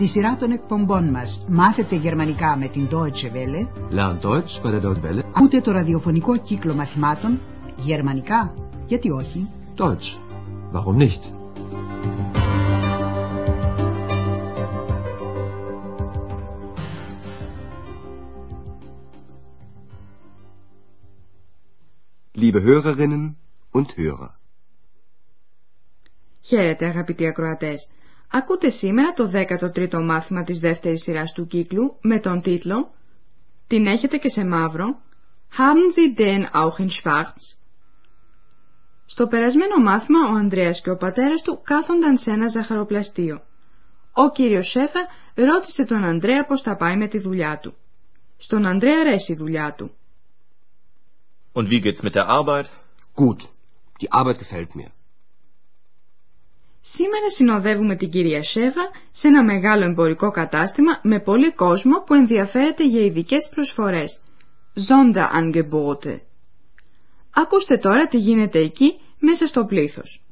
Στη σειρά των εκπομπών μας μάθετε γερμανικά με την Deutsche Welle, Lernt Deutsch bei der Deutsche Welle. ακούτε το ραδιοφωνικό κύκλο μαθημάτων γερμανικά, γιατί όχι; Deutsch. Warum nicht? Liebe Hörerinnen und Hörer. Χαίρετε αγαπητοί ακροατές. Ακούτε σήμερα το 13ο μάθημα της δεύτερης σειράς του κύκλου με τον τίτλο «Την έχετε και σε μαύρο» Haben Sie den auch in schwarz? Στο περασμένο μάθημα ο Ανδρέας και ο πατέρας του κάθονταν σε ένα ζαχαροπλαστείο. Ο κύριος Σέφα ρώτησε τον Ανδρέα πώς θα πάει με τη δουλειά του. Στον Ανδρέα αρέσει η δουλειά του. Und wie geht's mit der Arbeit? Gut. Die Arbeit gefällt mir. Σήμερα συνοδεύουμε την κυρία Σέβα σε ένα μεγάλο εμπορικό κατάστημα με πολύ κόσμο που ενδιαφέρεται για ειδικές προσφορές. Sonderangebote. Ακούστε τώρα τι γίνεται εκεί μέσα στο πλήθος.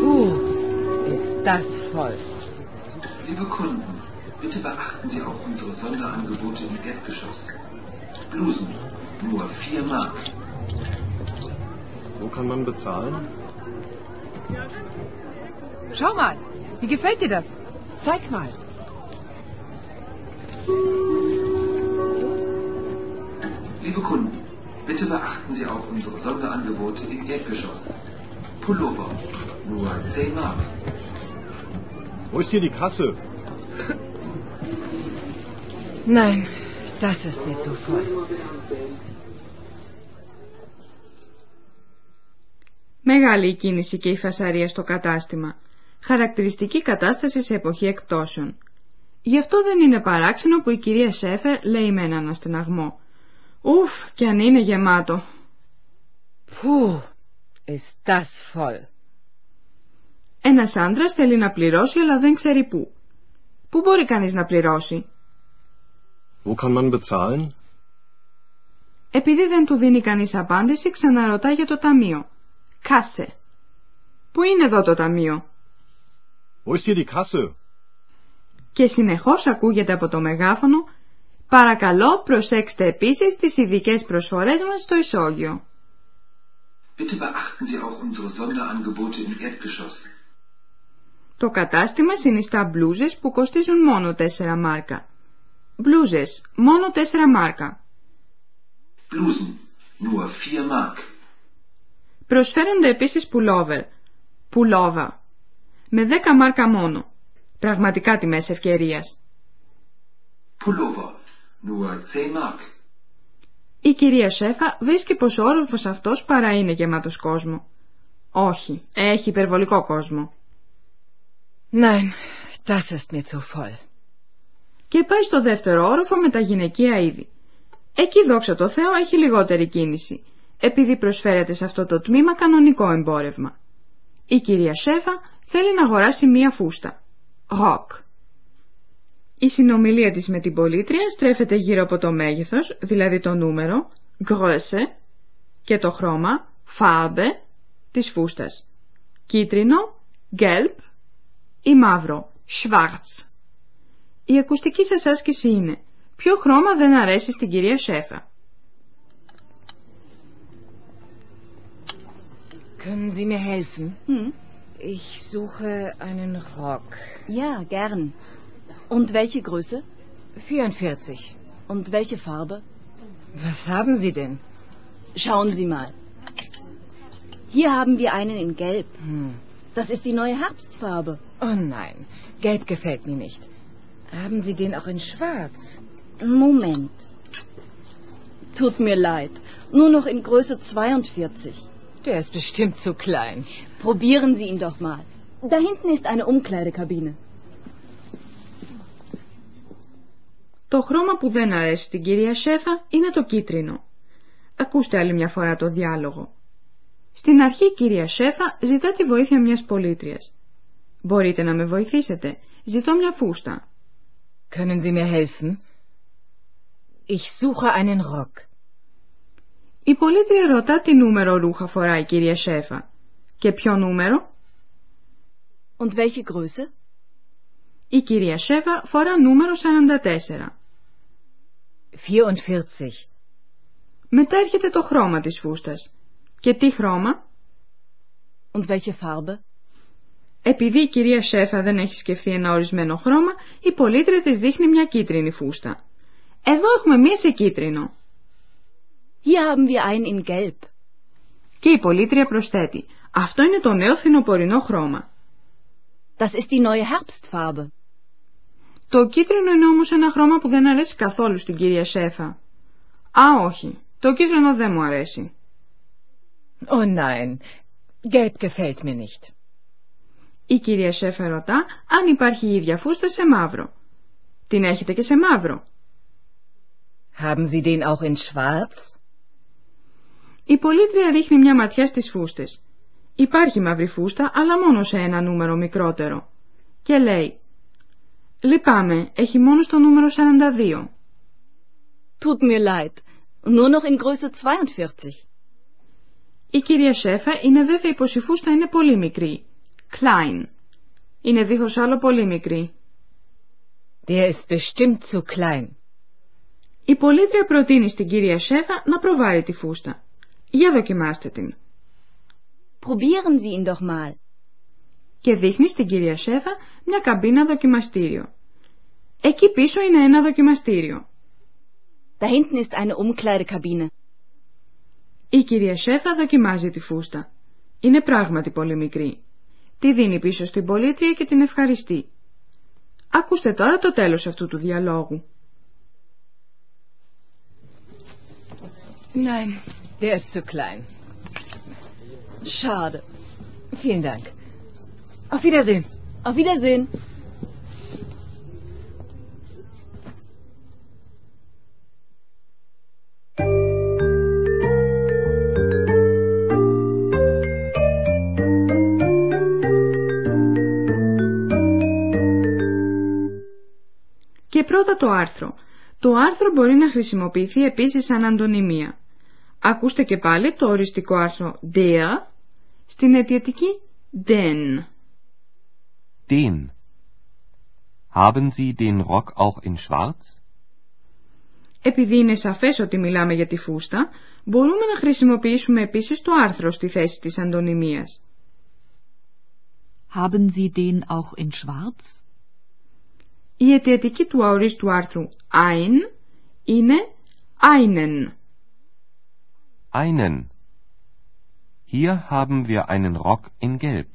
Puh, ist das voll; Liebe Kunden, bitte beachten Sie auch unsere Sonderangebote im Erdgeschoss. Blusen, nur 4 Mark. Wo kann man bezahlen? Schau mal, wie gefällt dir das? Zeig mal. Liebe Kunden, bitte beachten Sie auch unsere Sonderangebote im Erdgeschoss. Pullover, nur 10 Mark. Wo ist hier die Kasse? Nein, das ist mir zu voll. Μεγάλη η κίνηση και η φασαρία στο κατάστημα. Χαρακτηριστική κατάσταση σε εποχή εκπτώσεων. Γι' αυτό δεν είναι παράξενο που η κυρία Σέφερ λέει με έναν αστεναγμό. Ουφ, και αν είναι γεμάτο. Puh, ist das voll. Ένας άντρας θέλει να πληρώσει αλλά δεν ξέρει πού. Πού μπορεί κανείς να πληρώσει; Wo kann man bezahlen? Επειδή δεν του δίνει κανείς απάντηση, ξαναρωτά για το ταμείο. Κάσε. Πού είναι εδώ το ταμείο; Wo ist hier die Kasse? Και συνεχώς ακούγεται από το μεγάφωνο «Παρακαλώ προσέξτε επίσης τις ειδικές προσφορές μας στο ισόγειο». Bitte beachten Sie auch unsere Sonderangebote im Erdgeschoss. Το κατάστημα συνιστά μπλούζες που κοστίζουν μόνο 4 μάρκα. Μπλούζες, μόνο 4 μάρκα. Blusen, nur 4 Mark. Προσφέρονται επίσης πουλόβερ, πουλόβα, με 10 μάρκα μόνο. Πραγματικά τιμές ευκαιρίας. Pullover, nur 10 Mark. Η κυρία Σέφα βρίσκει πως ο όροφος αυτός παρά είναι γεμάτος κόσμο. Όχι, έχει υπερβολικό κόσμο. Nein, das ist mir zu voll. Και πάει στο δεύτερο όροφο με τα γυναικεία είδη. Εκεί δόξα τω Θεώ έχει λιγότερη κίνηση, επειδή προσφέρεται σε αυτό το τμήμα κανονικό εμπόρευμα. Η κυρία Σέφα θέλει να αγοράσει μία φούστα. Ροκ. Η συνομιλία της με την πολίτρια στρέφεται γύρω από το μέγεθος, δηλαδή το νούμερο, Größe, και το χρώμα, Farbe, της φούστας. Κίτρινο, Gelb, ή μαύρο, Schwarz. Η ακουστική σας άσκηση είναι Ποιο χρώμα δεν αρέσει στην κυρία Σέφα. Können Sie mir helfen? Hm? Ich suche einen Rock. Ja, gern. Und welche Größe? 44. Und welche Farbe? Was haben Sie denn? Schauen Sie mal. Hier haben wir einen in Gelb. Hm. Das ist die neue Herbstfarbe. Oh nein, gelb gefällt mir nicht. Haben Sie den auch in schwarz? Moment. Tut mir leid. Nur noch in Größe 42. Der ist bestimmt zu klein. Probieren Sie ihn doch mal. Da hinten ist eine Umkleidekabine. Το χρώμα που δεν αρέσει στην κυρία Σέφα είναι το κίτρινο. Ακούστε άλλη μια φορά το διάλογο. Στην αρχή η κυρία Σέφα ζητά τη βοήθεια μιας πολίτριας. Μπορείτε να με βοηθήσετε. Ζητώ μια φούστα. Können Sie mir helfen? Ich suche einen Rock. Η πολίτρια ρωτά τι νούμερο ρούχα φοράει η κυρία Σέφα. Και ποιο νούμερο; Und welche Größe? Η κυρία Σέβα φορά νούμερο 44. 44. Μετά έρχεται το χρώμα της φούστας. Και τι χρώμα; Und welche Farbe? Επειδή η κυρία Σέφα δεν έχει σκεφτεί ένα ορισμένο χρώμα, η πολίτρια της δείχνει μια κίτρινη φούστα. Εδώ έχουμε μία σε κίτρινο. Hier haben wir einen in Gelb. Και η πολίτρια προσθέτει. Αυτό είναι το νέο φθινοπορεινό χρώμα. Das ist die neue Herbstfarbe. Το κίτρινο είναι όμως ένα χρώμα που δεν αρέσει καθόλου στην κυρία Σέφα. Α, όχι. Το κίτρινο δεν μου αρέσει. Oh nein, gelb gefällt mir nicht. Η κυρία Σέφα ρωτά αν υπάρχει η ίδια φούστα σε μαύρο. Την έχετε και σε μαύρο. Haben Sie den auch in schwarz? Η πολίτρια ρίχνει μια ματιά στις φούστες. Υπάρχει μαύρη φούστα, αλλά μόνο σε ένα νούμερο μικρότερο. Και λέει «Λυπάμαι, έχει μόνο στο νούμερο 42». Tut mir leid. Nur noch in Größe 42. Η κυρία Σέφα είναι βέβαιη πως η φούστα είναι πολύ μικρή. Klein. Είναι δίχως άλλο πολύ μικρή. Der ist bestimmt zu klein. Η πολίτρια προτείνει στην κυρία Σέφα να προβάρει τη φούστα. Για δοκιμάστε την. Probieren Sie ihn doch mal. Και δείχνεις στην κυρία Σέφα μια καμπίνα δοκιμαστήριο. Εκεί πίσω είναι ένα δοκιμαστήριο. Da hinten ist eine Umkleidekabine. Η κυρία Σέφα δοκιμάζει τη φούστα. Είναι πράγματι πολύ μικρή. Τη δίνει πίσω στην πολίτρια και την ευχαριστεί. Ακούστε τώρα το τέλος αυτού του διαλόγου. Nein, der ist zu klein. Schade. Vielen Dank. Auf Wiedersehen. Auf Wiedersehen. Και πρώτα το άρθρο. Το άρθρο μπορεί να χρησιμοποιηθεί επίσης σαν αντωνυμία. Ακούστε και πάλι το οριστικό άρθρο der στην αιτιατική den. Den. Haben Sie den Rock auch in schwarz? Επειδή είναι σαφές ότι μιλάμε για τη φούστα, μπορούμε να χρησιμοποιήσουμε επίσης το άρθρο στη θέση της αντωνυμίας. Haben Sie den auch in schwarz? Η αιτιατική του αορίστου άρθρου ein είναι einen. Einen. Hier haben wir einen Rock in Gelb.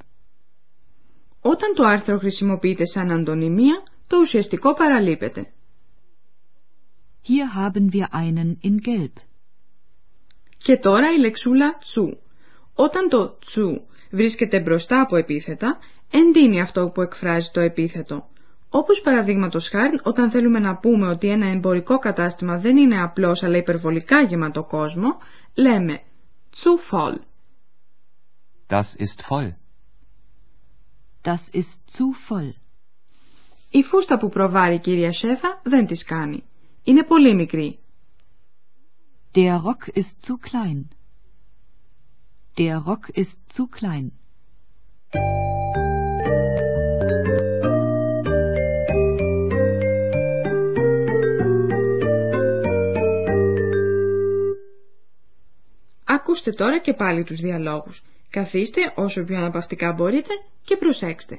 Όταν το άρθρο χρησιμοποιείται σαν αντωνυμία, το ουσιαστικό παραλείπεται. Hier haben wir einen in Gelb. Και τώρα η λεξούλα τσου. Όταν το τσου βρίσκεται μπροστά από επίθετα, εντείνει αυτό που εκφράζει το επίθετο. Όπως παραδείγματος χάρη όταν θέλουμε να πούμε ότι ένα εμπορικό κατάστημα δεν είναι απλώς αλλά υπερβολικά γεμάτο κόσμο, λέμε zu voll. Das ist voll. Das ist zu voll. Η φούστα που προβάρει η κυρία Σέφα δεν της κάνει. Είναι πολύ μικρή. Der Rock ist zu klein. Der Rock ist zu klein. Ακούστε τώρα και πάλι τους διαλόγους. Καθίστε όσο πιο αναπαυτικά μπορείτε και προσέξτε.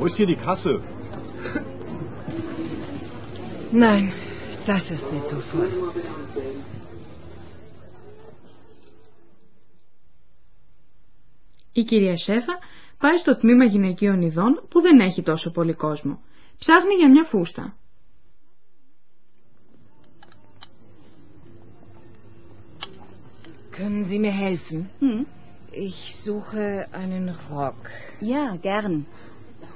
Wo ist hier die Kasse? Nein, das ist mir zu voll. Η κυρία Σέφα πάει στο τμήμα γυναικείων ειδών που δεν έχει τόσο πολύ κόσμο. Ψάχνει για μια φούστα. Können Sie mir helfen? Hm? Ich suche einen Rock. Ja, gern.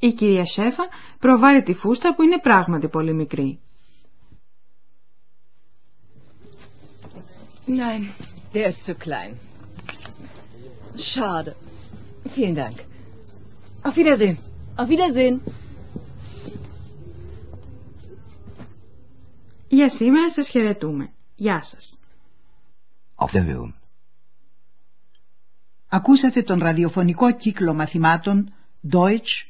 Η κυρία Σέφα προβάλλει τη φούστα που είναι πράγματι πολύ μικρή. Nein, der ist zu klein. Schade. Vielen Dank. Auf Wiedersehen. Auf Wiedersehen. Για σήμερα σας χαιρετούμε. Γεια σας. Auf Wiederhören. Ακούσατε τον ραδιοφωνικό κύκλο μαθημάτων Deutsch,